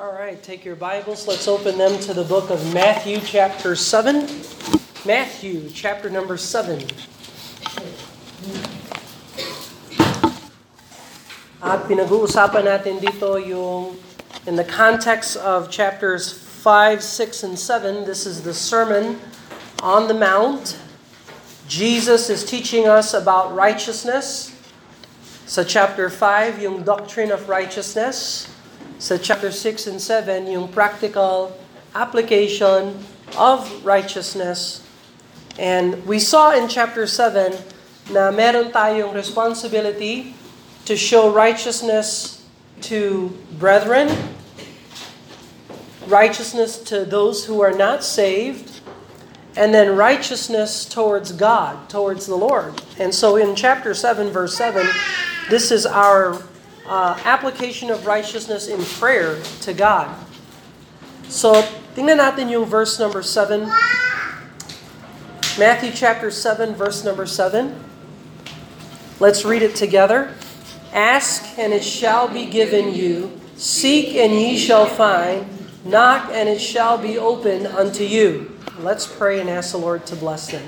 All right, take your Bibles. Let's open them to the book of Matthew, chapter 7. Matthew, chapter number 7. At pinag-uusapan natin dito yung, in the context of chapters 5, 6, and 7, this is the Sermon on the Mount. Jesus is teaching us about righteousness. Sa chapter 5, yung doctrine of righteousness. Sa chapter 6 and 7, yung practical application of righteousness. And we saw in chapter 7 na meron tayong responsibility to show righteousness to brethren, righteousness to those who are not saved, and then righteousness towards God, towards the Lord. And so in chapter 7, verse 7, this is our uh, application of righteousness in prayer to God. So, tingnan natin yung verse number 7. Matthew chapter 7, verse number 7. Let's read it together. Ask, and it shall be given you. Seek, and ye shall find. Knock, and it shall be opened unto you. Let's pray and ask the Lord to bless them.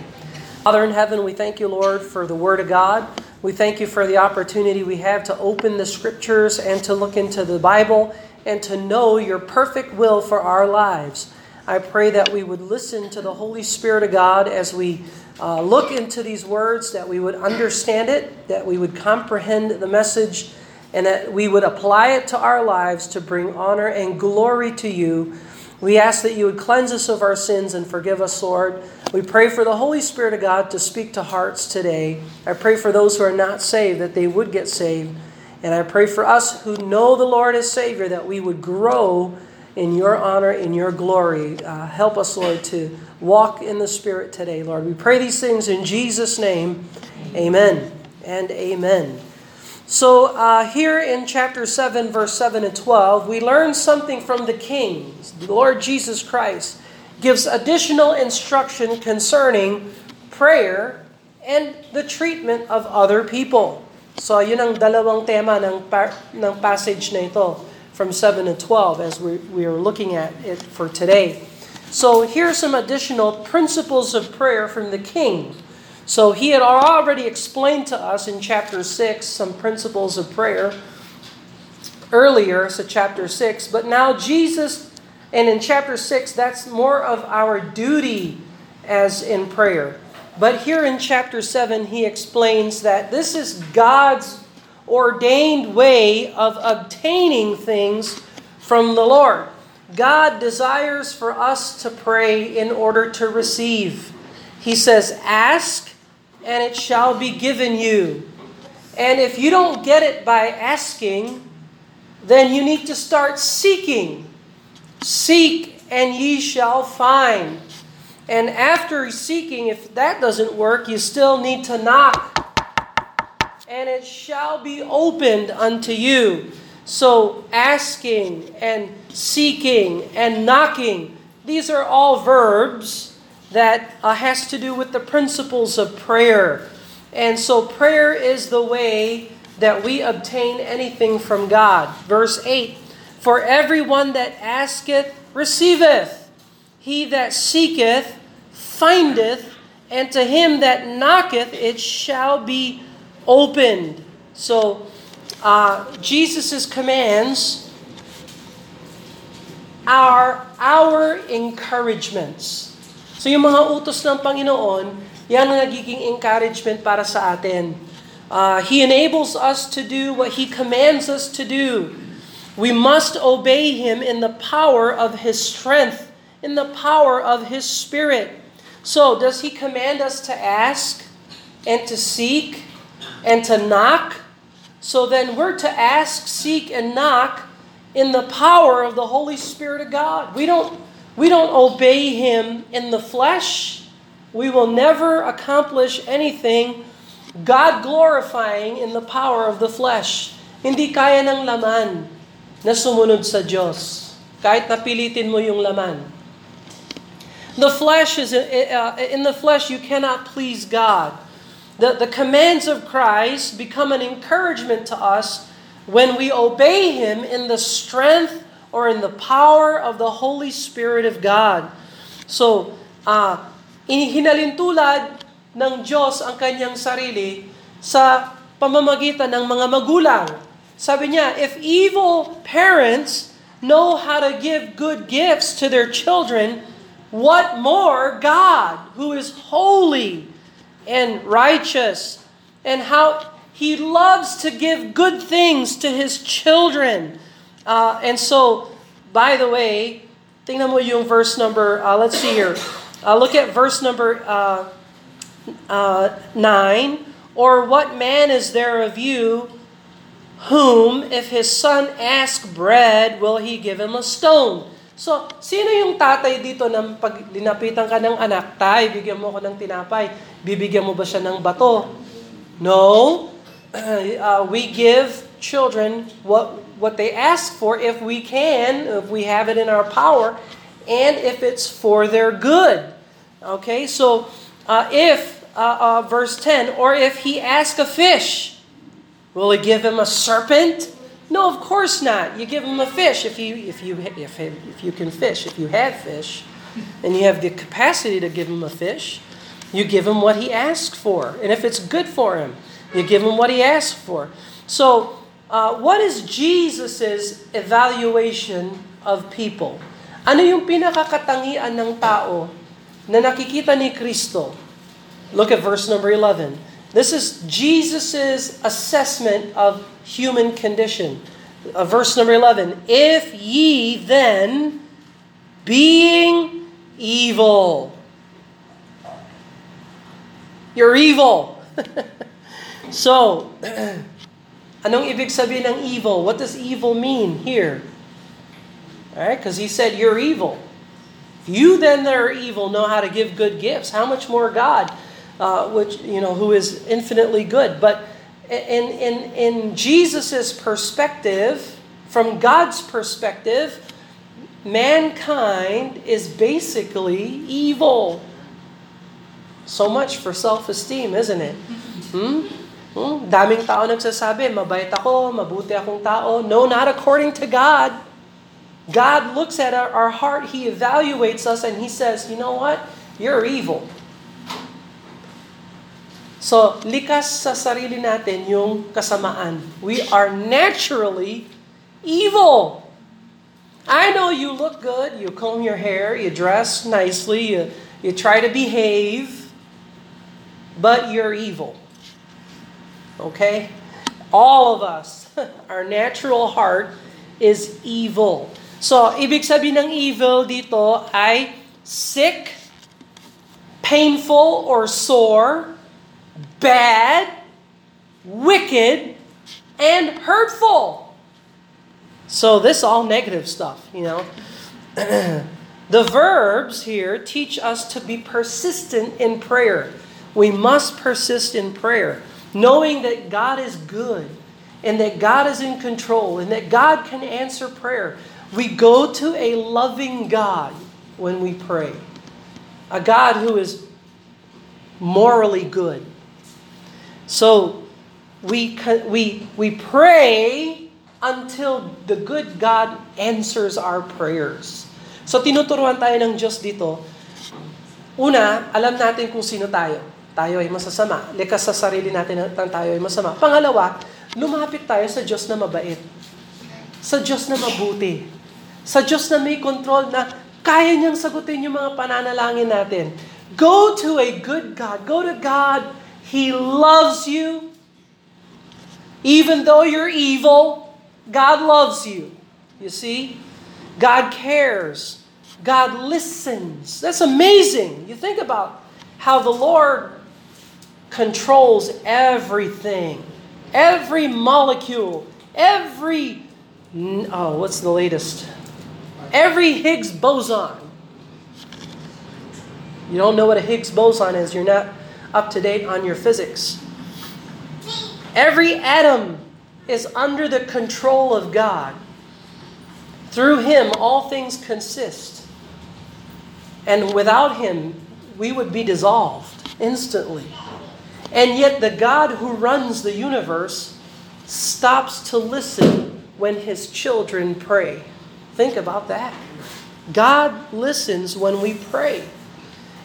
Father in heaven, we thank you, Lord, for the Word of God. We thank you for the opportunity we have to open the Scriptures and to look into the Bible and to know your perfect will for our lives. I pray that we would listen to the Holy Spirit of God as we uh, look into these words, that we would understand it, that we would comprehend the message, and that we would apply it to our lives to bring honor and glory to you. We ask that you would cleanse us of our sins and forgive us, Lord. We pray for the Holy Spirit of God to speak to hearts today. I pray for those who are not saved that they would get saved. And I pray for us who know the Lord as Savior that we would grow in your honor, in your glory. Uh, help us, Lord, to walk in the Spirit today, Lord. We pray these things in Jesus' name. Amen and amen. So, uh, here in chapter 7, verse 7 and 12, we learn something from the kings, the Lord Jesus Christ, gives additional instruction concerning prayer and the treatment of other people. So, yun ang dalawang tema ng, par- ng passage na ito from 7 and 12 as we, we are looking at it for today. So, here are some additional principles of prayer from the King. So he had already explained to us in chapter 6 some principles of prayer earlier, so chapter 6, but now Jesus, and in chapter 6, that's more of our duty as in prayer. But here in chapter 7, he explains that this is God's ordained way of obtaining things from the Lord. God desires for us to pray in order to receive. He says, Ask, and it shall be given you. And if you don't get it by asking, then you need to start seeking. Seek, and ye shall find. And after seeking, if that doesn't work, you still need to knock. And it shall be opened unto you. So, asking and seeking and knocking, these are all verbs that uh, has to do with the principles of prayer. And so prayer is the way that we obtain anything from God. Verse 8 For everyone that asketh receiveth, he that seeketh findeth, and to him that knocketh it shall be opened. So, uh, Jesus' commands are our encouragements. So yung mga utos ng Panginoon, yan ang nagiging encouragement para sa atin. Uh, he enables us to do what He commands us to do. We must obey Him in the power of His strength, in the power of His Spirit. So, does He command us to ask and to seek and to knock? So then we're to ask, seek, and knock in the power of the Holy Spirit of God. We don't we don't obey him in the flesh. We will never accomplish anything God glorifying in the power of the flesh. Hindi kaya ng laman na sumunod sa Diyos. Kahit napilitin mo yung laman. The flesh is uh, in the flesh you cannot please God. The, the commands of Christ become an encouragement to us when we obey him in the strength or in the power of the Holy Spirit of God. So, uh, hinalintulad ng Diyos ang kanyang sarili sa pamamagitan ng mga magulang. Sabi niya, if evil parents know how to give good gifts to their children, what more God, who is holy and righteous, and how He loves to give good things to His children. Uh, and so, by the way, tingnan mo yung verse number, uh, let's see here. Uh, look at verse number uh, uh, 9. Or what man is there of you whom, if his son ask bread, will he give him a stone? So, sino yung tatay dito na pag linapitan ka ng anak, tay, bigyan mo ko ng tinapay, bibigyan mo ba siya ng bato? No. Uh, we give children what what they ask for if we can, if we have it in our power, and if it's for their good. Okay, so uh, if uh, uh, verse 10, or if he ask a fish, will he give him a serpent? No, of course not. You give him a fish if you if you if if you can fish, if you have fish, and you have the capacity to give him a fish, you give him what he asks for, and if it's good for him, you give him what he asks for. So, uh, what is Jesus's evaluation of people? Ano yung pinakakatangian ng tao na nakikita ni Kristo? Look at verse number 11. This is Jesus' assessment of human condition. Uh, verse number 11. If ye then, being evil, you're evil. so, anong ibig sabihin ng evil? What does evil mean here? Alright, because he said you're evil. If You then that are evil know how to give good gifts. How much more God? Uh, which you know who is infinitely good. But in in in Jesus's perspective, from God's perspective, mankind is basically evil. So much for self-esteem, isn't it? Hmm? Hmm? Daming tao nagsasabi, mabait ako, mabuti akong tao. No, not according to God. God looks at our, our heart, He evaluates us, and He says, you know what? You're evil. So, likas sa sarili natin yung kasamaan. We are naturally evil. I know you look good, you comb your hair, you dress nicely, you, you try to behave, but you're evil. Okay? All of us, our natural heart is evil. So, ibig sabihin ng evil dito ay sick, painful, or sore, bad, wicked, and hurtful. So this all negative stuff, you know. the verbs here teach us to be persistent in prayer. We must persist in prayer, knowing that God is good and that God is in control and that God can answer prayer. We go to a loving God when we pray, a God who is morally good. So we we we pray until the good God answers our prayers. So tinuturuan tayo ng Diyos dito. Una, alam natin kung sino tayo. Tayo ay masasama. Likas sa sarili natin na tayo ay masama. Pangalawa, lumapit tayo sa Diyos na mabait. Sa Diyos na mabuti. Sa Diyos na may control na kaya niyang sagutin yung mga pananalangin natin. Go to a good God. Go to God He loves you. Even though you're evil, God loves you. You see? God cares. God listens. That's amazing. You think about how the Lord controls everything, every molecule, every, oh, what's the latest? Every Higgs boson. You don't know what a Higgs boson is, you're not up to date on your physics. Every atom is under the control of God. Through Him, all things consist. And without Him, we would be dissolved instantly. And yet, the God who runs the universe stops to listen when His children pray. Think about that. God listens when we pray.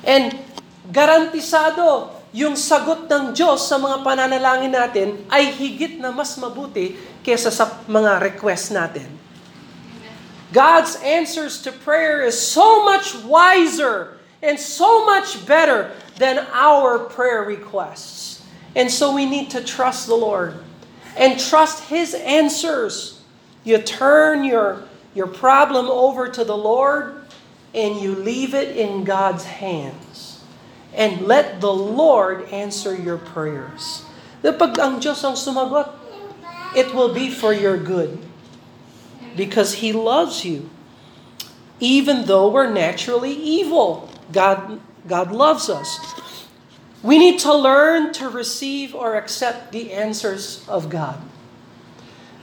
And garantisado, yung sagot ng Diyos sa mga pananalangin natin ay higit na mas mabuti kesa sa mga request natin. God's answers to prayer is so much wiser and so much better than our prayer requests. And so we need to trust the Lord and trust His answers. You turn your, your problem over to the Lord and you leave it in God's hands. And let the Lord answer your prayers. Pag ang Diyos ang sumagot, it will be for your good because He loves you. Even though we're naturally evil, God, God loves us. We need to learn to receive or accept the answers of God.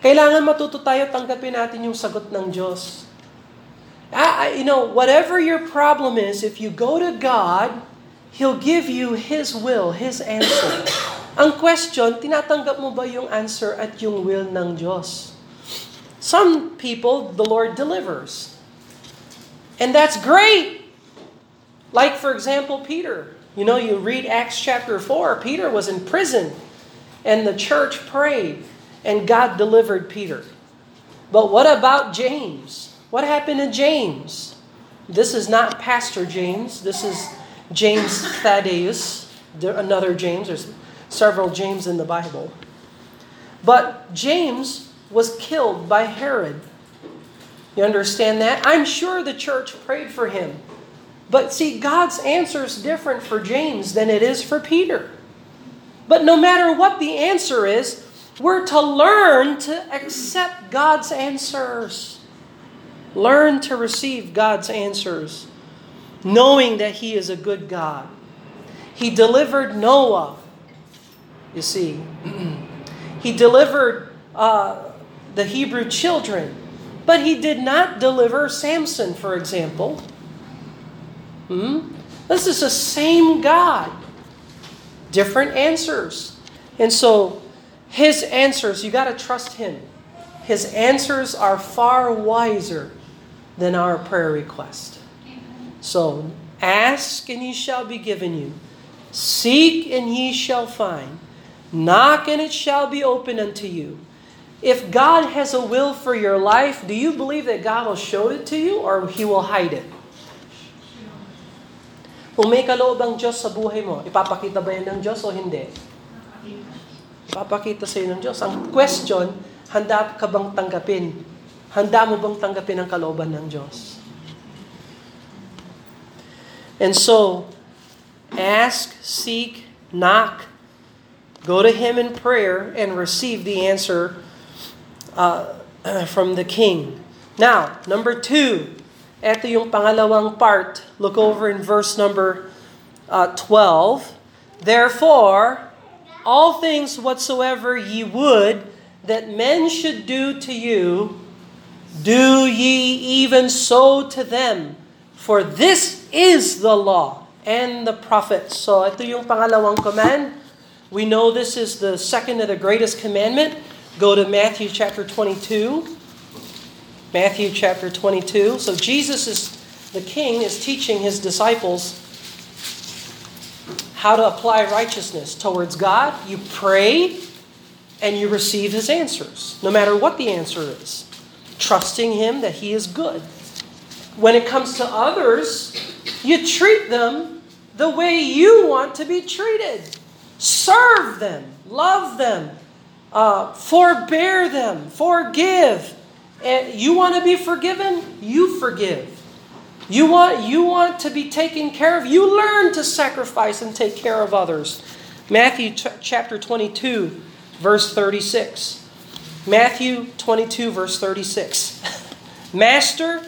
Kailangan matuto tayo tanggapin natin yung sagot ng Diyos. Ah, you know, whatever your problem is, if you go to God, He'll give you His will, His answer. Ang question, tinatanggap mo ba yung answer at yung will ng Diyos? Some people, the Lord delivers. And that's great. Like, for example, Peter. You know, you read Acts chapter 4, Peter was in prison, and the church prayed, and God delivered Peter. But what about James? What happened to James? This is not Pastor James, this is James Thaddeus, another James. There's several James in the Bible. But James was killed by Herod. You understand that? I'm sure the church prayed for him. But see, God's answer is different for James than it is for Peter. But no matter what the answer is, we're to learn to accept God's answers. Learn to receive God's answers, knowing that He is a good God. He delivered Noah, you see. he delivered uh, the Hebrew children. But he did not deliver Samson, for example. Hmm? This is the same God. Different answers. And so, his answers, you got to trust him. His answers are far wiser than our prayer request. So, ask and ye shall be given you. Seek and ye shall find. Knock and it shall be opened unto you. If God has a will for your life, do you believe that God will show it to you or He will hide it? Kung may kaloob ang Diyos sa buhay mo, ipapakita ba yan ng Diyos o hindi? Ipapakita sa iyo ng Diyos. Ang question, handa ka bang tanggapin? Handa mo bang tanggapin ang kalooban ng Diyos? And so, ask, seek, knock, go to Him in prayer, and receive the answer uh, from the king. Now, number two, ito yung pangalawang part. Look over in verse number uh, 12. Therefore, all things whatsoever ye would that men should do to you, do ye even so to them. For this is the law and the prophets. So ito yung pangalawang command. We know this is the second of the greatest commandment. Go to Matthew chapter 22. Matthew chapter 22. So Jesus is the king is teaching his disciples how to apply righteousness towards God. You pray and you receive his answers, no matter what the answer is. Trusting him that he is good. When it comes to others, you treat them the way you want to be treated. Serve them, love them, uh, forbear them, forgive. And you want to be forgiven? You forgive. You want, you want to be taken care of? You learn to sacrifice and take care of others. Matthew ch- chapter 22, verse 36. Matthew 22, verse 36. Master,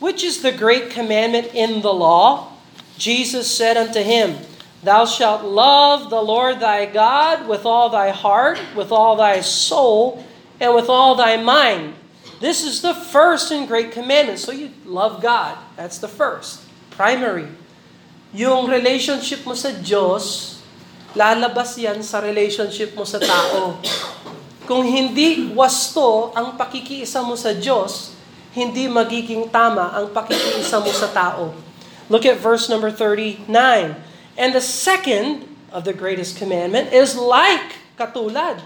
which is the great commandment in the law? Jesus said unto him, Thou shalt love the Lord thy God with all thy heart, with all thy soul, and with all thy mind. This is the first and great commandment. So you love God. That's the first. Primary. Yung relationship mo sa Diyos, lalabas yan sa relationship mo sa tao. Kung hindi wasto ang pakikiisa mo sa Diyos, hindi magiging tama ang pakikiisa mo sa tao. Look at verse number 39. And the second of the greatest commandment is like, katulad,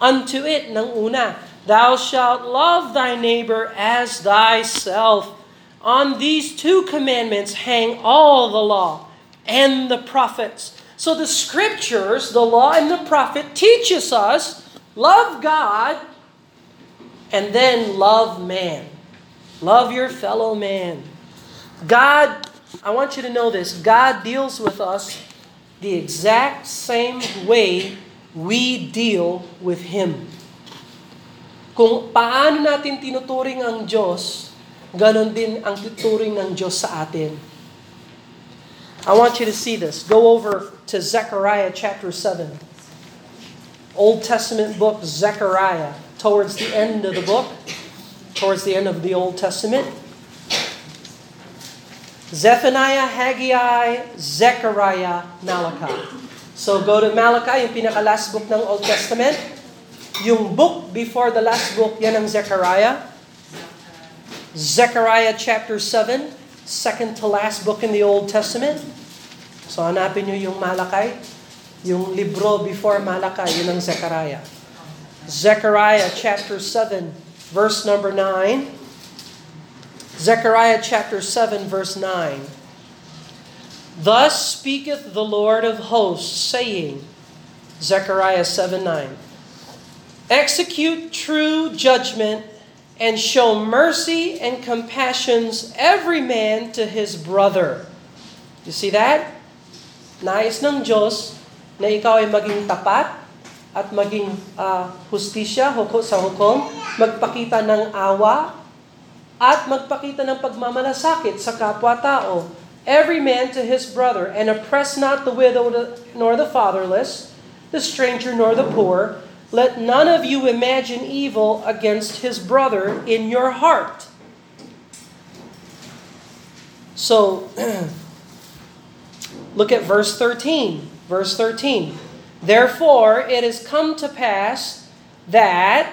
unto it ng una. Thou shalt love thy neighbor as thyself. On these two commandments hang all the law and the prophets. So the scriptures, the law and the prophet teaches us love God and then love man. Love your fellow man. God, I want you to know this, God deals with us the exact same way we deal with Him. Kung paano natin tinuturing ang Diyos, ganon din ang tuturing ng Diyos sa atin. I want you to see this. Go over to Zechariah chapter 7. Old Testament book, Zechariah, towards the end of the book, towards the end of the Old Testament. Zephaniah, Haggai, Zechariah, Malachi. So go to Malachi, yung pinaka-last book ng Old Testament. Yung book before the last book, yan ang Zechariah. Zechariah chapter 7, second to last book in the Old Testament. So hanapin nyo yung Malachi. Yung libro before Malachi, yun ang Zechariah. Zechariah chapter 7, verse number 9. Zechariah chapter 7, verse 9. Thus speaketh the Lord of hosts, saying, Zechariah 7 9, Execute true judgment and show mercy and compassions every man to his brother. You see that? Nais ng Diyos na ikaw ay maging tapat at maging uh, hustisya huko sa hukom, magpakita ng awa at magpakita ng pagmamalasakit sa kapwa-tao. Every man to his brother, and oppress not the widow nor the fatherless, the stranger nor the poor. Let none of you imagine evil against his brother in your heart. So, look at verse 13. Verse 13. Therefore, it has come to pass that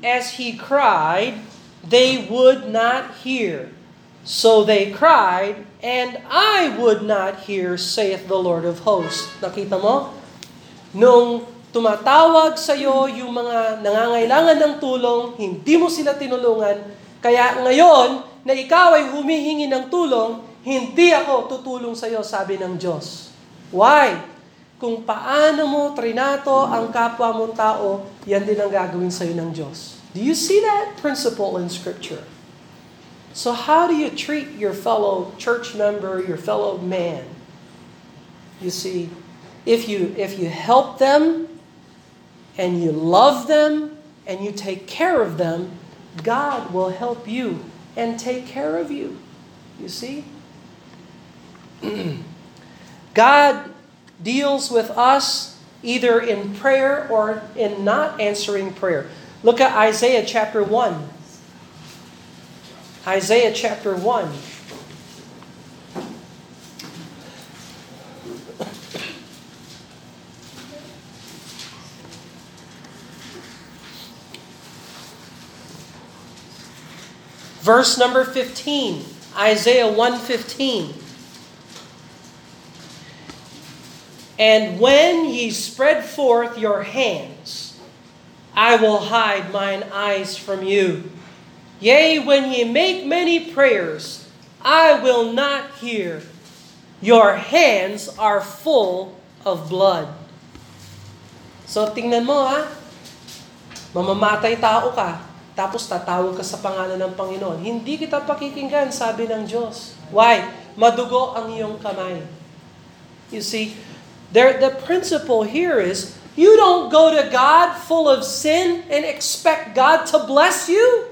as he cried, they would not hear. So they cried, and I would not hear, saith the Lord of hosts. Nakita mo? Nung tumatawag sa iyo yung mga nangangailangan ng tulong, hindi mo sila tinulungan, kaya ngayon na ikaw ay humihingi ng tulong, hindi ako tutulong sa iyo, sabi ng Diyos. Why? Kung paano mo trinato ang kapwa mong tao, yan din ang gagawin sa iyo ng Diyos. Do you see that principle in Scripture? So, how do you treat your fellow church member, your fellow man? You see, if you, if you help them and you love them and you take care of them, God will help you and take care of you. You see? God deals with us either in prayer or in not answering prayer. Look at Isaiah chapter 1. Isaiah chapter 1. Verse number 15. Isaiah 1:15. And when ye spread forth your hands, I will hide mine eyes from you. Yea, when ye make many prayers, I will not hear. Your hands are full of blood. So tingnan mo ha, mamamatay tao ka, tapos tatawag ka sa pangalan ng Panginoon. Hindi kita pakikinggan, sabi ng Diyos. Why? Madugo ang iyong kamay. You see, there, the principle here is, you don't go to God full of sin and expect God to bless you.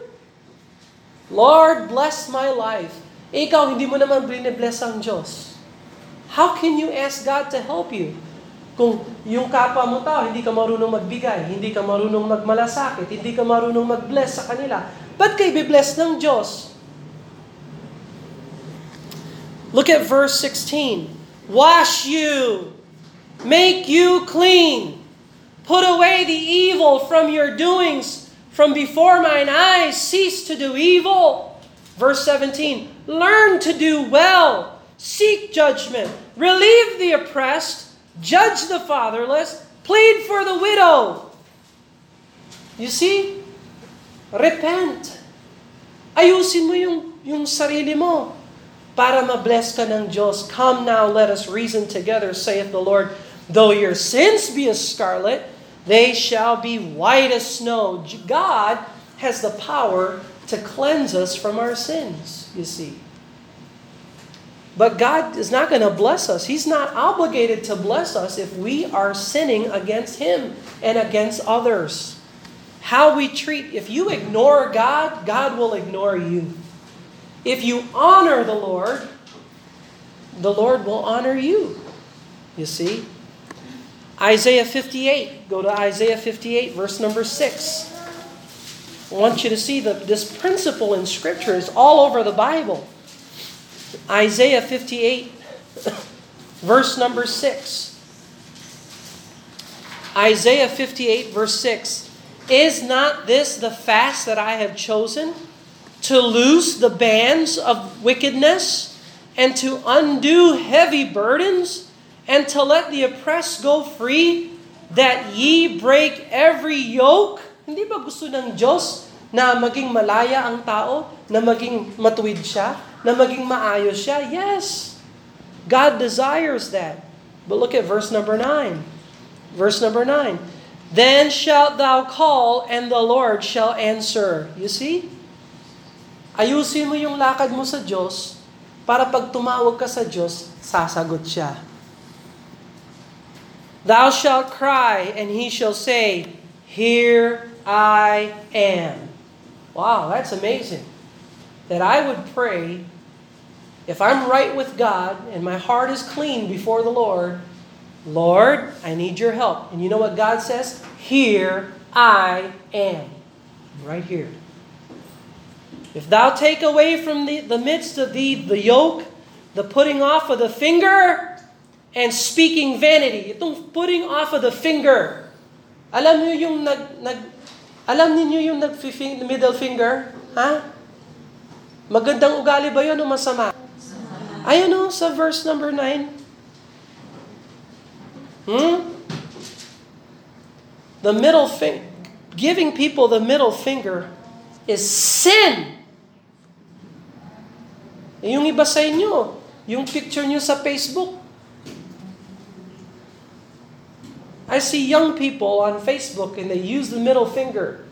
Lord, bless my life. Ikaw, hindi mo naman binibless ang Diyos. How can you ask God to help you? Kung yung kapwa mo tao, hindi ka marunong magbigay, hindi ka marunong magmalasakit, hindi ka marunong mag-bless sa kanila, ba't kayo bibless ng Diyos? Look at verse 16. Wash you, make you clean, put away the evil from your doings, from before mine eyes, cease to do evil. Verse 17 Learn to do well, seek judgment, relieve the oppressed, judge the fatherless, plead for the widow. You see? Repent. Ayusin mo yung, yung sarili mo para mabless ka ng Diyos. Come now, let us reason together, saith the Lord. Though your sins be as scarlet, they shall be white as snow. God has the power to cleanse us from our sins, you see. But God is not going to bless us. He's not obligated to bless us if we are sinning against Him and against others. How we treat, if you ignore God, God will ignore you. If you honor the Lord, the Lord will honor you. You see? Isaiah 58. Go to Isaiah 58, verse number 6. I want you to see that this principle in Scripture is all over the Bible. Isaiah 58, verse number 6. Isaiah 58, verse 6. Is not this the fast that I have chosen? to loose the bands of wickedness, and to undo heavy burdens, and to let the oppressed go free, that ye break every yoke. Hindi ba gusto ng Diyos na maging malaya ang tao, na maging matuwid siya, na maging maayos siya? Yes. God desires that. But look at verse number 9. Verse number 9. Then shalt thou call, and the Lord shall answer. You see? Ayusin mo yung lakad mo sa Diyos para pag tumawag ka sa Diyos, sasagot siya. Thou shalt cry, and he shall say, Here I am. Wow, that's amazing. That I would pray, if I'm right with God and my heart is clean before the Lord, Lord, I need your help. And you know what God says? Here I am. Right here. If thou take away from the, the midst of thee the yoke, the putting off of the finger, and speaking vanity. Itong putting off of the finger. Alam niyo yung nag, nag alam niyo yung nag middle finger? Ha? Magandang ugali ba yun o masama? Ayun o, sa verse number 9. Hmm? The middle finger, giving people the middle finger is sin. Yung iba sa inyo, yung picture nyo sa Facebook. I see young people on Facebook and they use the middle finger.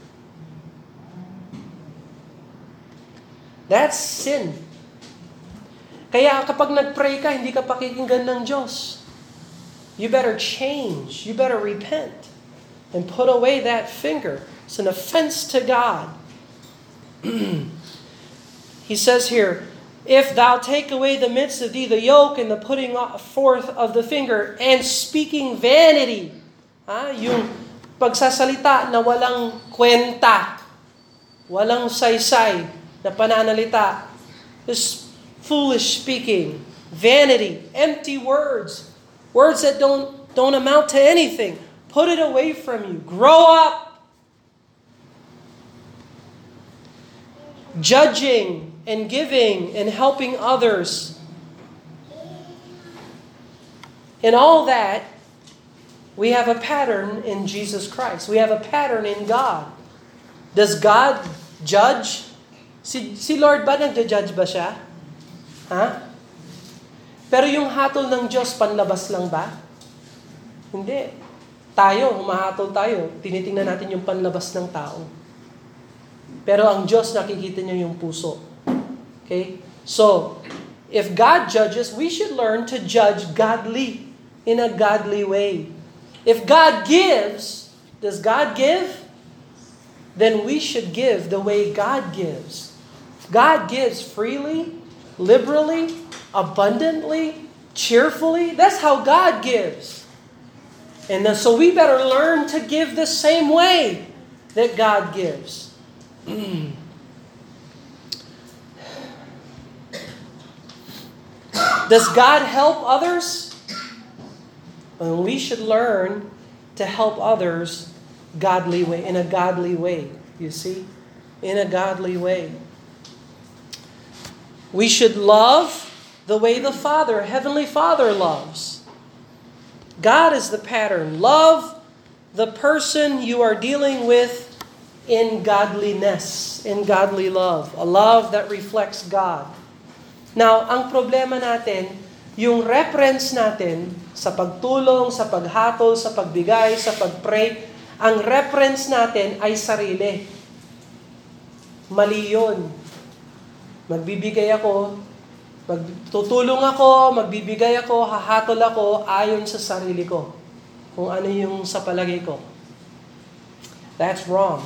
That's sin. Kaya kapag nag-pray ka, hindi ka pakikinggan ng Diyos. You better change. You better repent. And put away that finger. It's an offense to God. he says here, If thou take away the midst of thee the yoke and the putting forth of the finger and speaking vanity, ha, yung pagsasalita na walang kwenta, walang saysay na pananalita, is foolish speaking, vanity, empty words, words that don't don't amount to anything. Put it away from you. Grow up. Judging and giving and helping others. In all that, we have a pattern in Jesus Christ. We have a pattern in God. Does God judge? Si, si Lord ba nagja-judge ba siya? Ha? Pero yung hatol ng Diyos, panlabas lang ba? Hindi. Tayo, humahatol tayo, tinitingnan natin yung panlabas ng tao. Pero ang Diyos nakikita niya yung puso. Okay? So, if God judges, we should learn to judge godly, in a godly way. If God gives, does God give? Then we should give the way God gives. God gives freely, liberally, abundantly, cheerfully. That's how God gives. And so we better learn to give the same way that God gives. Does God help others? Well, we should learn to help others godly way, in a godly way, you see? In a godly way. We should love the way the Father, Heavenly Father, loves. God is the pattern. Love the person you are dealing with in godliness, in godly love, a love that reflects God. Now, ang problema natin, yung reference natin sa pagtulong, sa paghatol, sa pagbigay, sa pagpray, ang reference natin ay sarili. Mali yun. Magbibigay ako, magtutulong ako, magbibigay ako, hahatol ako ayon sa sarili ko. Kung ano yung sa palagay ko. That's wrong.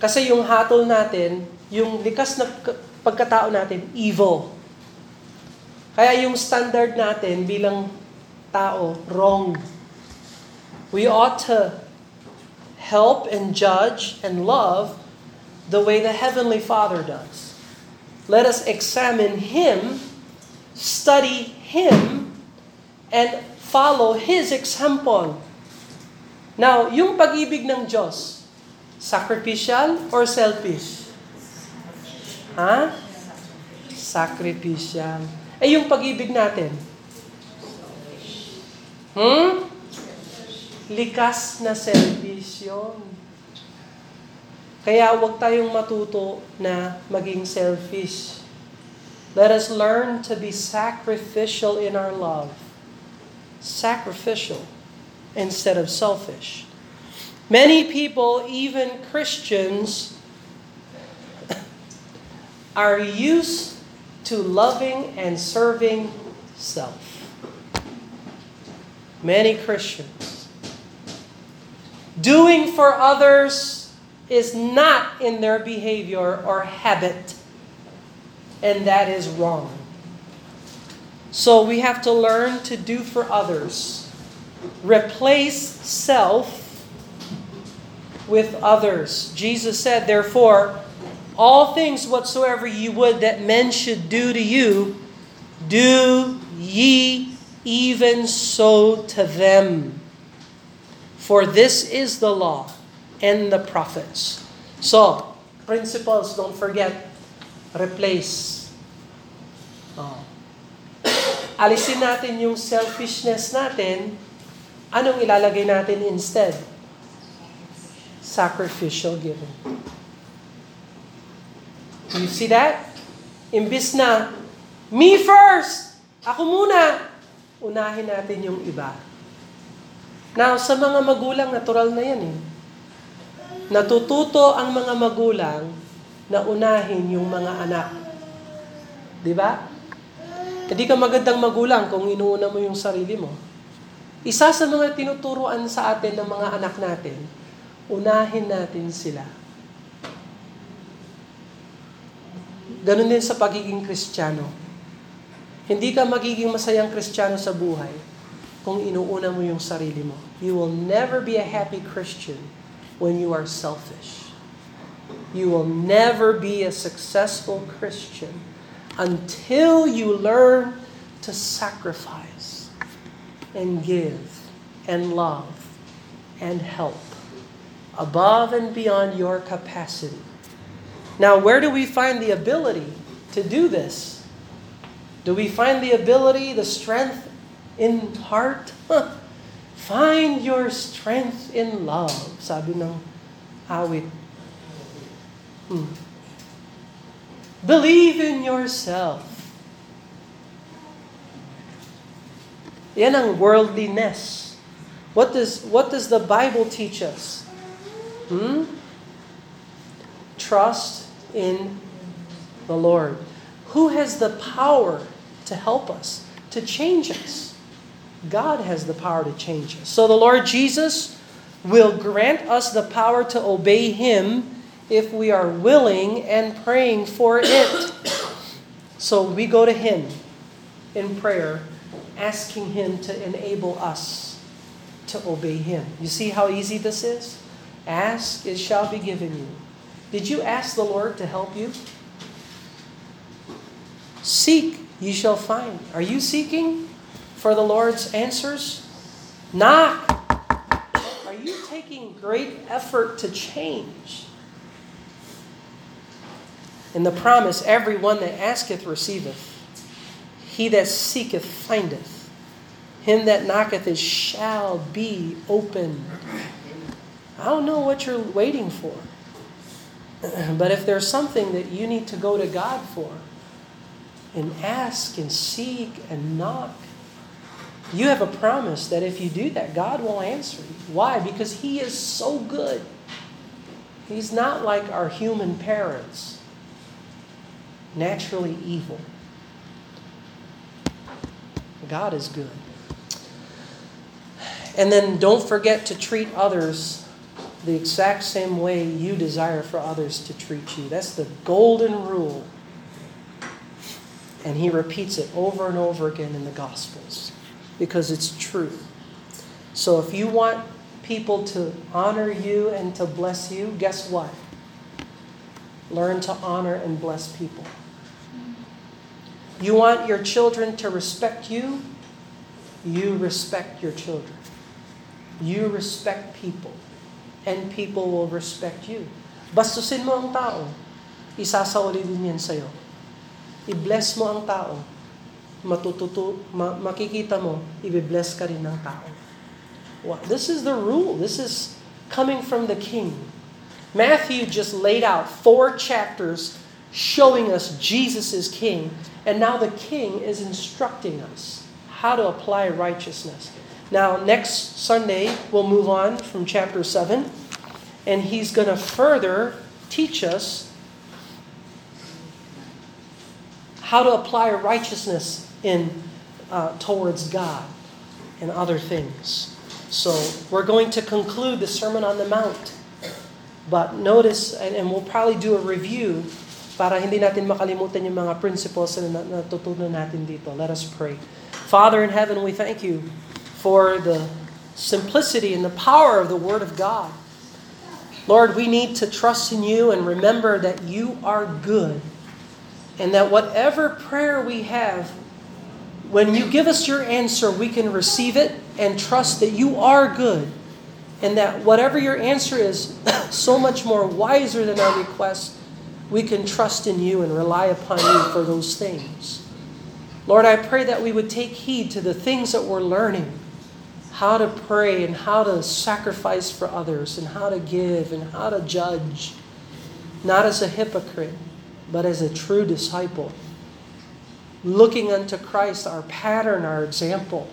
Kasi yung hatol natin, yung likas na pagkatao natin, evil. Kaya yung standard natin bilang tao, wrong. We ought to help and judge and love the way the Heavenly Father does. Let us examine Him, study Him, and follow His example. Now, yung pag-ibig ng Diyos, sacrificial or selfish? Ha? Sacrificial. Eh yung pag-ibig natin? Hmm? Likas na selfish yun. Kaya huwag tayong matuto na maging selfish. Let us learn to be sacrificial in our love. Sacrificial instead of selfish. Many people, even Christians, are used to loving and serving self. Many Christians. Doing for others is not in their behavior or habit, and that is wrong. So we have to learn to do for others. Replace self with others. Jesus said, therefore, all things whatsoever ye would that men should do to you, do ye even so to them. For this is the law and the prophets. So, principles, don't forget, replace. Oh. Alisin natin yung selfishness natin. Anong ilalagay natin instead? Sacrificial giving. You see that? Imbis na, me first! Ako muna! Unahin natin yung iba. Now, sa mga magulang, natural na yan eh. Natututo ang mga magulang na unahin yung mga anak. Di ba? Hindi ka magandang magulang kung inuuna mo yung sarili mo. Isa sa mga tinuturuan sa atin ng mga anak natin, unahin natin sila. Ganon din sa pagiging kristyano. Hindi ka magiging masayang kristyano sa buhay kung inuuna mo yung sarili mo. You will never be a happy Christian when you are selfish. You will never be a successful Christian until you learn to sacrifice and give and love and help above and beyond your capacity. Now, where do we find the ability to do this? Do we find the ability, the strength in heart? Find your strength in love, sabi ng awit. Hmm. Believe in yourself. Yan ang worldliness. What does, what does the Bible teach us? Hmm? Trust in the Lord. Who has the power to help us, to change us? God has the power to change us. So the Lord Jesus will grant us the power to obey Him if we are willing and praying for it. So we go to Him in prayer, asking Him to enable us to obey Him. You see how easy this is? Ask, it shall be given you. Did you ask the Lord to help you? Seek, ye shall find. Are you seeking for the Lord's answers? Knock. Are you taking great effort to change? In the promise, everyone that asketh receiveth. He that seeketh findeth. Him that knocketh it shall be opened. I don't know what you're waiting for. But if there's something that you need to go to God for, and ask and seek and knock, you have a promise that if you do that, God will answer you. Why? Because He is so good. He's not like our human parents, naturally evil. God is good. And then don't forget to treat others the exact same way you desire for others to treat you. That's the golden rule. And he repeats it over and over again in the Gospels because it's truth. So if you want people to honor you and to bless you, guess what? Learn to honor and bless people. You want your children to respect you? You respect your children. You respect people. And people will respect you. Bastusin mo ang tao, isasauli din yan sa'yo. I-bless mo ang tao, matututo, ma- makikita mo, i-bless ka rin ng tao. Wow. This is the rule. This is coming from the king. Matthew just laid out four chapters showing us Jesus is king, and now the king is instructing us how to apply righteousness. Now, next Sunday, we'll move on from chapter 7, and he's going to further teach us how to apply righteousness in uh, towards God and other things. So, we're going to conclude the Sermon on the Mount. But notice, and, and we'll probably do a review para hindi natin makalimutan yung mga principles na natutunan natin dito. Let us pray. Father in heaven, we thank you for the simplicity and the power of the Word of God. Lord, we need to trust in you and remember that you are good. And that whatever prayer we have, when you give us your answer, we can receive it and trust that you are good. And that whatever your answer is, so much more wiser than our request, we can trust in you and rely upon you for those things. Lord, I pray that we would take heed to the things that we're learning how to pray and how to sacrifice for others and how to give and how to judge, not as a hypocrite, but as a true disciple. Looking unto Christ, our pattern, our example.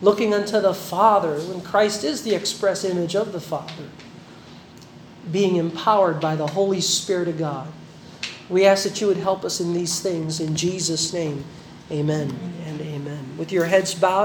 Looking unto the Father, when Christ is the express image of the Father. Being empowered by the Holy Spirit of God. We ask that you would help us in these things. In Jesus' name, amen and amen. With your heads bowed,